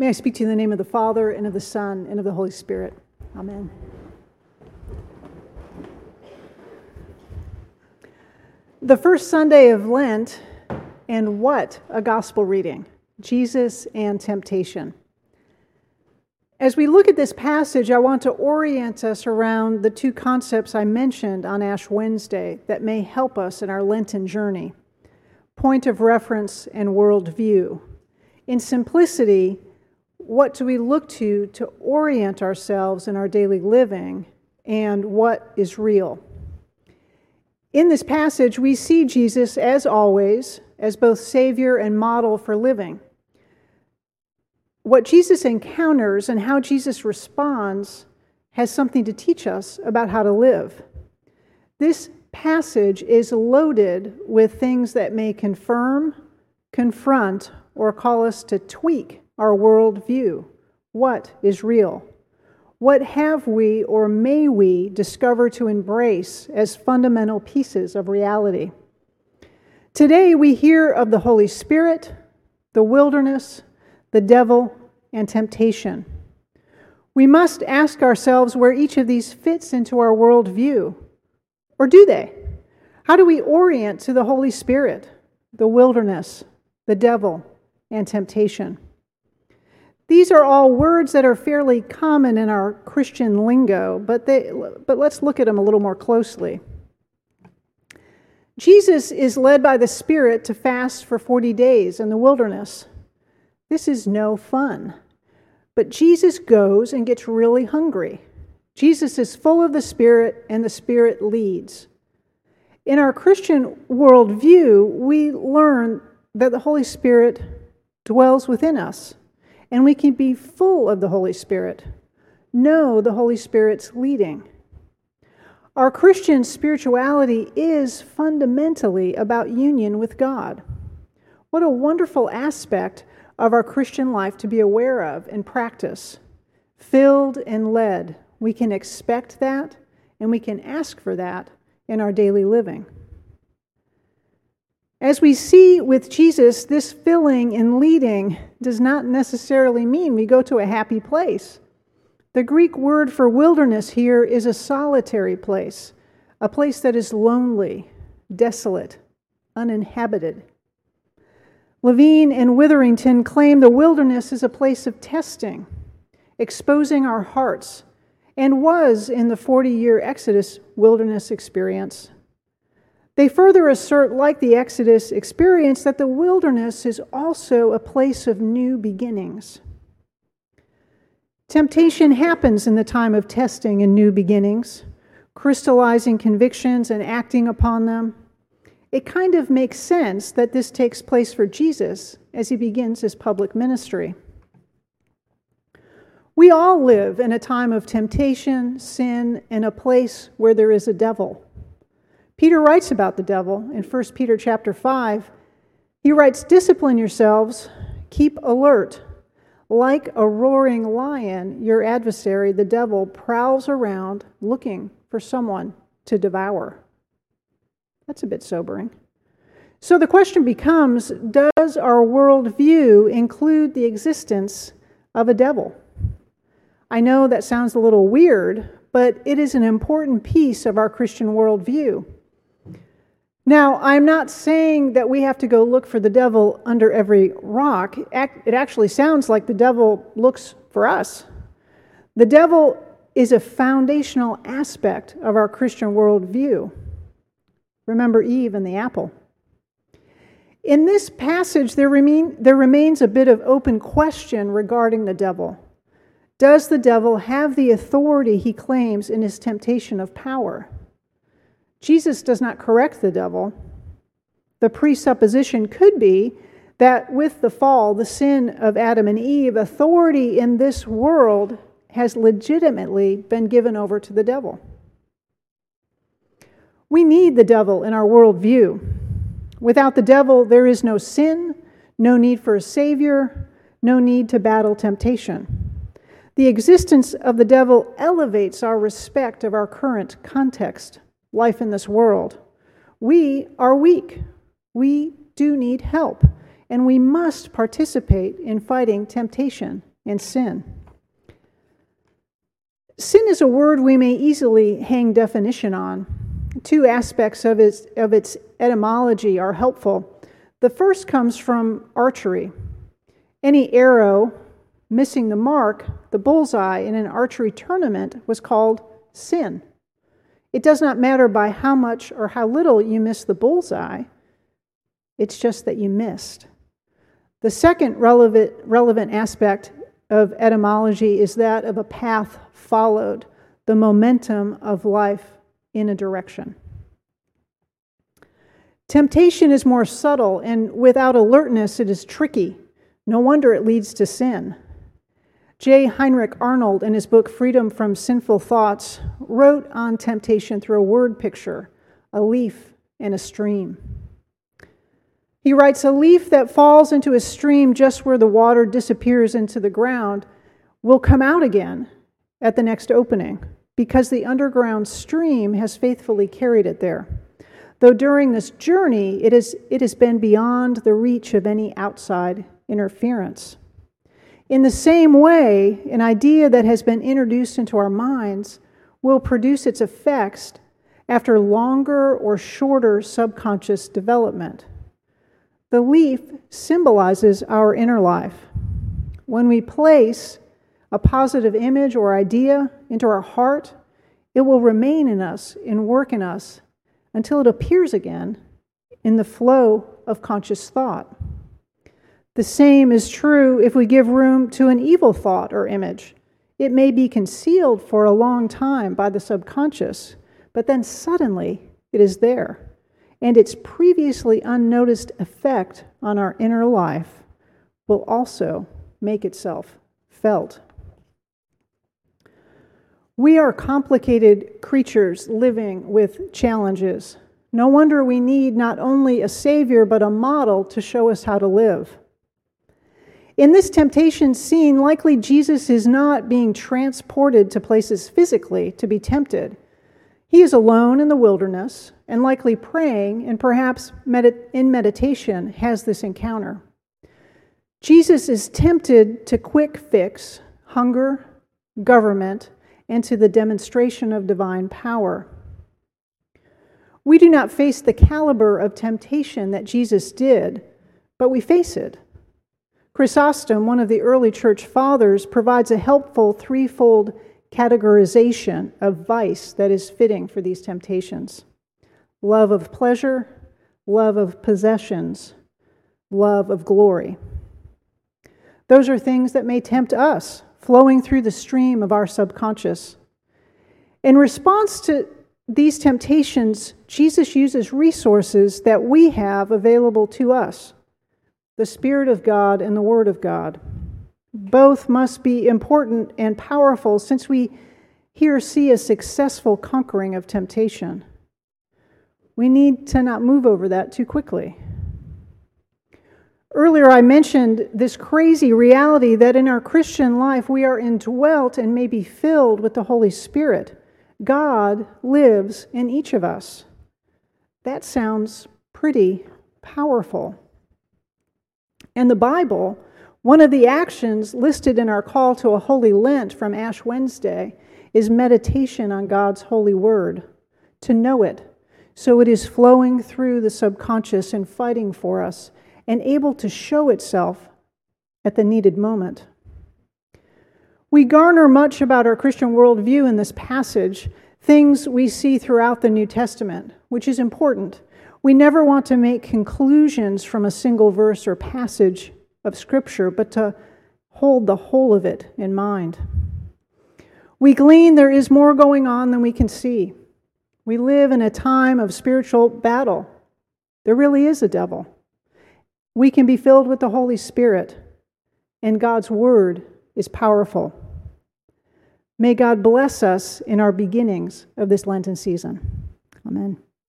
May I speak to you in the name of the Father, and of the Son, and of the Holy Spirit. Amen. The first Sunday of Lent, and what a gospel reading Jesus and temptation. As we look at this passage, I want to orient us around the two concepts I mentioned on Ash Wednesday that may help us in our Lenten journey point of reference and worldview. In simplicity, what do we look to to orient ourselves in our daily living and what is real? In this passage, we see Jesus, as always, as both Savior and model for living. What Jesus encounters and how Jesus responds has something to teach us about how to live. This passage is loaded with things that may confirm, confront, or call us to tweak our worldview. What is real? What have we or may we discover to embrace as fundamental pieces of reality? Today we hear of the Holy Spirit, the wilderness, the devil, and temptation. We must ask ourselves where each of these fits into our worldview. Or do they? How do we orient to the Holy Spirit, the wilderness, the devil, and temptation? These are all words that are fairly common in our Christian lingo, but, they, but let's look at them a little more closely. Jesus is led by the Spirit to fast for 40 days in the wilderness. This is no fun. But Jesus goes and gets really hungry. Jesus is full of the Spirit, and the Spirit leads. In our Christian worldview, we learn that the Holy Spirit dwells within us and we can be full of the Holy Spirit. Know the Holy Spirit's leading. Our Christian spirituality is fundamentally about union with God. What a wonderful aspect of our Christian life to be aware of and practice. Filled and led, we can expect that and we can ask for that in our daily living. As we see with Jesus, this filling and leading does not necessarily mean we go to a happy place. The Greek word for wilderness here is a solitary place, a place that is lonely, desolate, uninhabited. Levine and Witherington claim the wilderness is a place of testing, exposing our hearts, and was in the 40 year Exodus wilderness experience. They further assert, like the Exodus experience, that the wilderness is also a place of new beginnings. Temptation happens in the time of testing and new beginnings, crystallizing convictions and acting upon them. It kind of makes sense that this takes place for Jesus as he begins his public ministry. We all live in a time of temptation, sin, and a place where there is a devil. Peter writes about the devil in 1 Peter chapter 5. He writes, Discipline yourselves, keep alert. Like a roaring lion, your adversary, the devil, prowls around looking for someone to devour. That's a bit sobering. So the question becomes Does our worldview include the existence of a devil? I know that sounds a little weird, but it is an important piece of our Christian worldview. Now, I'm not saying that we have to go look for the devil under every rock. It actually sounds like the devil looks for us. The devil is a foundational aspect of our Christian worldview. Remember Eve and the apple. In this passage, there, remain, there remains a bit of open question regarding the devil. Does the devil have the authority he claims in his temptation of power? Jesus does not correct the devil. The presupposition could be that with the fall, the sin of Adam and Eve, authority in this world has legitimately been given over to the devil. We need the devil in our worldview. Without the devil, there is no sin, no need for a savior, no need to battle temptation. The existence of the devil elevates our respect of our current context life in this world. We are weak. We do need help, and we must participate in fighting temptation and sin. Sin is a word we may easily hang definition on. Two aspects of its, of its etymology are helpful. The first comes from archery. Any arrow missing the mark, the bullseye, in an archery tournament was called sin. It does not matter by how much or how little you miss the bullseye, it's just that you missed. The second relevant, relevant aspect of etymology is that of a path followed, the momentum of life in a direction. Temptation is more subtle, and without alertness, it is tricky. No wonder it leads to sin. J. Heinrich Arnold, in his book Freedom from Sinful Thoughts, wrote on temptation through a word picture a leaf and a stream. He writes A leaf that falls into a stream just where the water disappears into the ground will come out again at the next opening because the underground stream has faithfully carried it there. Though during this journey, it, is, it has been beyond the reach of any outside interference. In the same way, an idea that has been introduced into our minds will produce its effects after longer or shorter subconscious development. The leaf symbolizes our inner life. When we place a positive image or idea into our heart, it will remain in us and work in us until it appears again in the flow of conscious thought. The same is true if we give room to an evil thought or image. It may be concealed for a long time by the subconscious, but then suddenly it is there and its previously unnoticed effect on our inner life will also make itself felt. We are complicated creatures living with challenges. No wonder we need not only a Savior, but a model to show us how to live. In this temptation scene, likely Jesus is not being transported to places physically to be tempted. He is alone in the wilderness and likely praying and perhaps in meditation has this encounter. Jesus is tempted to quick fix hunger, government, and to the demonstration of divine power. We do not face the caliber of temptation that Jesus did, but we face it. Chrysostom, one of the early church fathers, provides a helpful threefold categorization of vice that is fitting for these temptations love of pleasure, love of possessions, love of glory. Those are things that may tempt us, flowing through the stream of our subconscious. In response to these temptations, Jesus uses resources that we have available to us the Spirit of God and the Word of God. Both must be important and powerful since we here see a successful conquering of temptation. We need to not move over that too quickly. Earlier, I mentioned this crazy reality that in our Christian life we are indwelt and may be filled with the Holy Spirit. God lives in each of us. That sounds pretty powerful. And the Bible one of the actions listed in our call to a Holy Lent from Ash Wednesday is meditation on God's holy word, to know it, so it is flowing through the subconscious and fighting for us and able to show itself at the needed moment. We garner much about our Christian worldview in this passage, things we see throughout the New Testament, which is important. We never want to make conclusions from a single verse or passage of Scripture, but to hold the whole of it in mind. We glean there is more going on than we can see. We live in a time of spiritual battle. There really is a devil. We can be filled with the Holy Spirit, and God's Word is powerful. May God bless us in our beginnings of this Lenten season. Amen.